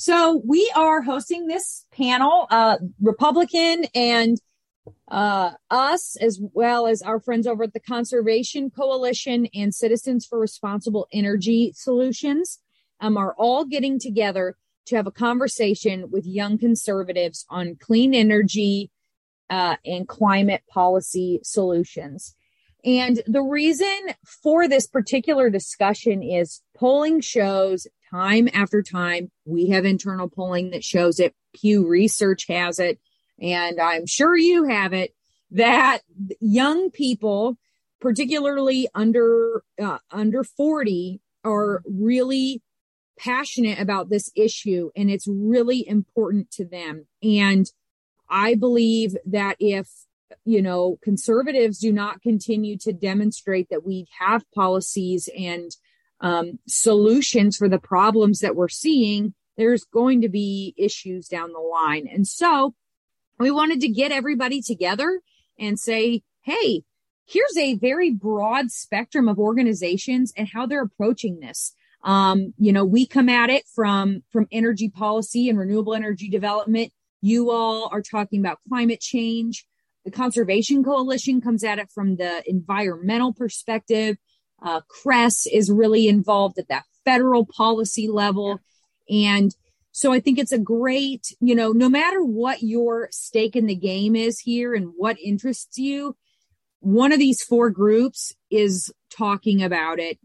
So we are hosting this panel, uh, republicEn and uh, us, as well as our friends over at the Conservation Coalition and Citizens for Responsible Energy Solutions, um, are all getting together to have a conversation with young conservatives on clean energy uh, and climate policy solutions. And the reason for this particular discussion is polling shows time after time. We have internal polling that shows it. Pew Research has it. And I'm sure you have it that young people, particularly under, uh, under 40 are really passionate about this issue and it's really important to them. And I believe that if you know, conservatives do not continue to demonstrate that we have policies and um, solutions for the problems that we're seeing, there's going to be issues down the line. And so we wanted to get everybody together and say, hey, here's a very broad spectrum of organizations and how they're approaching this. Um, you know, we come at it from, from energy policy and renewable energy development. You all are talking about climate change. The Conservation Coalition comes at it from the environmental perspective. Uh, CRES is really involved at that federal policy level. And so I think it's a great, you know, no matter what your stake in the game is here and what interests you, one of these four groups is talking about it